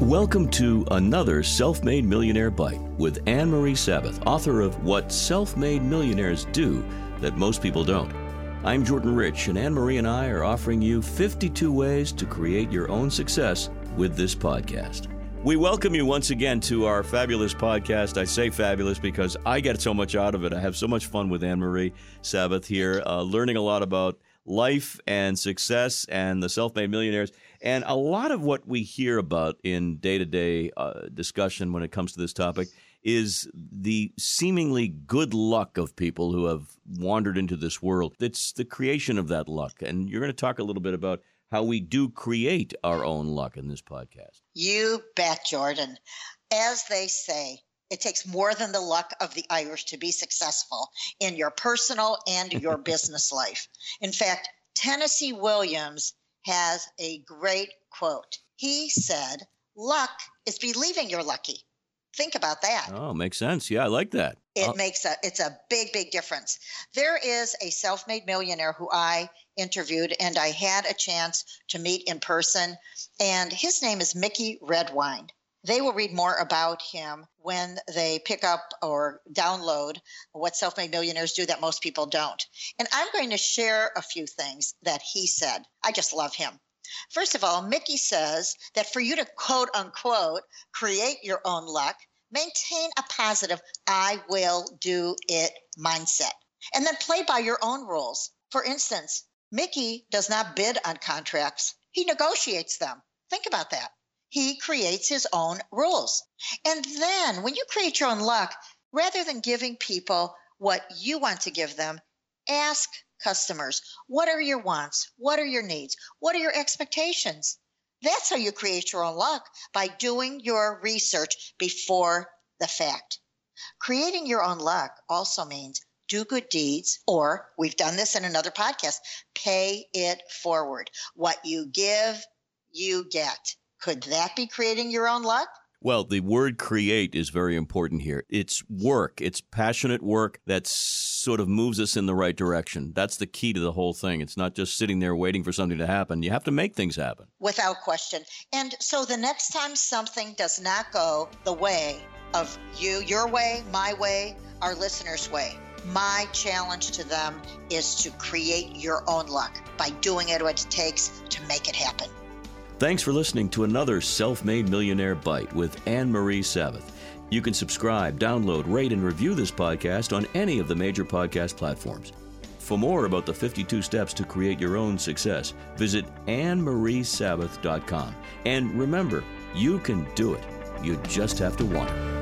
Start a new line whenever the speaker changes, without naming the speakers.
Welcome to another Self Made Millionaire Bite with Ann Marie Sabath, author of What Self Made Millionaires Do That Most People Don't. I'm Jordan Rich, and Ann Marie and I are offering you 52 ways to create your own success with this podcast. We welcome you once again to our fabulous podcast. I say fabulous because I get so much out of it. I have so much fun with Ann Marie Sabath here, uh, learning a lot about life and success and the self made millionaires. And a lot of what we hear about in day to day discussion when it comes to this topic is the seemingly good luck of people who have wandered into this world. It's the creation of that luck. And you're going to talk a little bit about how we do create our own luck in this podcast.
You bet, Jordan. As they say, it takes more than the luck of the Irish to be successful in your personal and your business life. In fact, Tennessee Williams has a great quote. He said, Luck is believing you're lucky. Think about that.
Oh, makes sense. Yeah, I like that.
It uh, makes a it's a big big difference. There is a self-made millionaire who I interviewed and I had a chance to meet in person and his name is Mickey Redwine. They will read more about him when they pick up or download what self made millionaires do that most people don't. And I'm going to share a few things that he said. I just love him. First of all, Mickey says that for you to quote unquote create your own luck, maintain a positive I will do it mindset and then play by your own rules. For instance, Mickey does not bid on contracts, he negotiates them. Think about that he creates his own rules. And then when you create your own luck, rather than giving people what you want to give them, ask customers what are your wants? What are your needs? What are your expectations? That's how you create your own luck by doing your research before the fact. Creating your own luck also means do good deeds, or we've done this in another podcast, pay it forward. What you give, you get. Could that be creating your own luck?
Well, the word create is very important here. It's work, it's passionate work that sort of moves us in the right direction. That's the key to the whole thing. It's not just sitting there waiting for something to happen. You have to make things happen.
Without question. And so the next time something does not go the way of you, your way, my way, our listeners' way, my challenge to them is to create your own luck by doing it what it takes to make it happen.
Thanks for listening to another Self Made Millionaire Bite with Ann Marie Sabath. You can subscribe, download, rate, and review this podcast on any of the major podcast platforms. For more about the 52 steps to create your own success, visit AnnMarieSabath.com. And remember, you can do it. You just have to want it.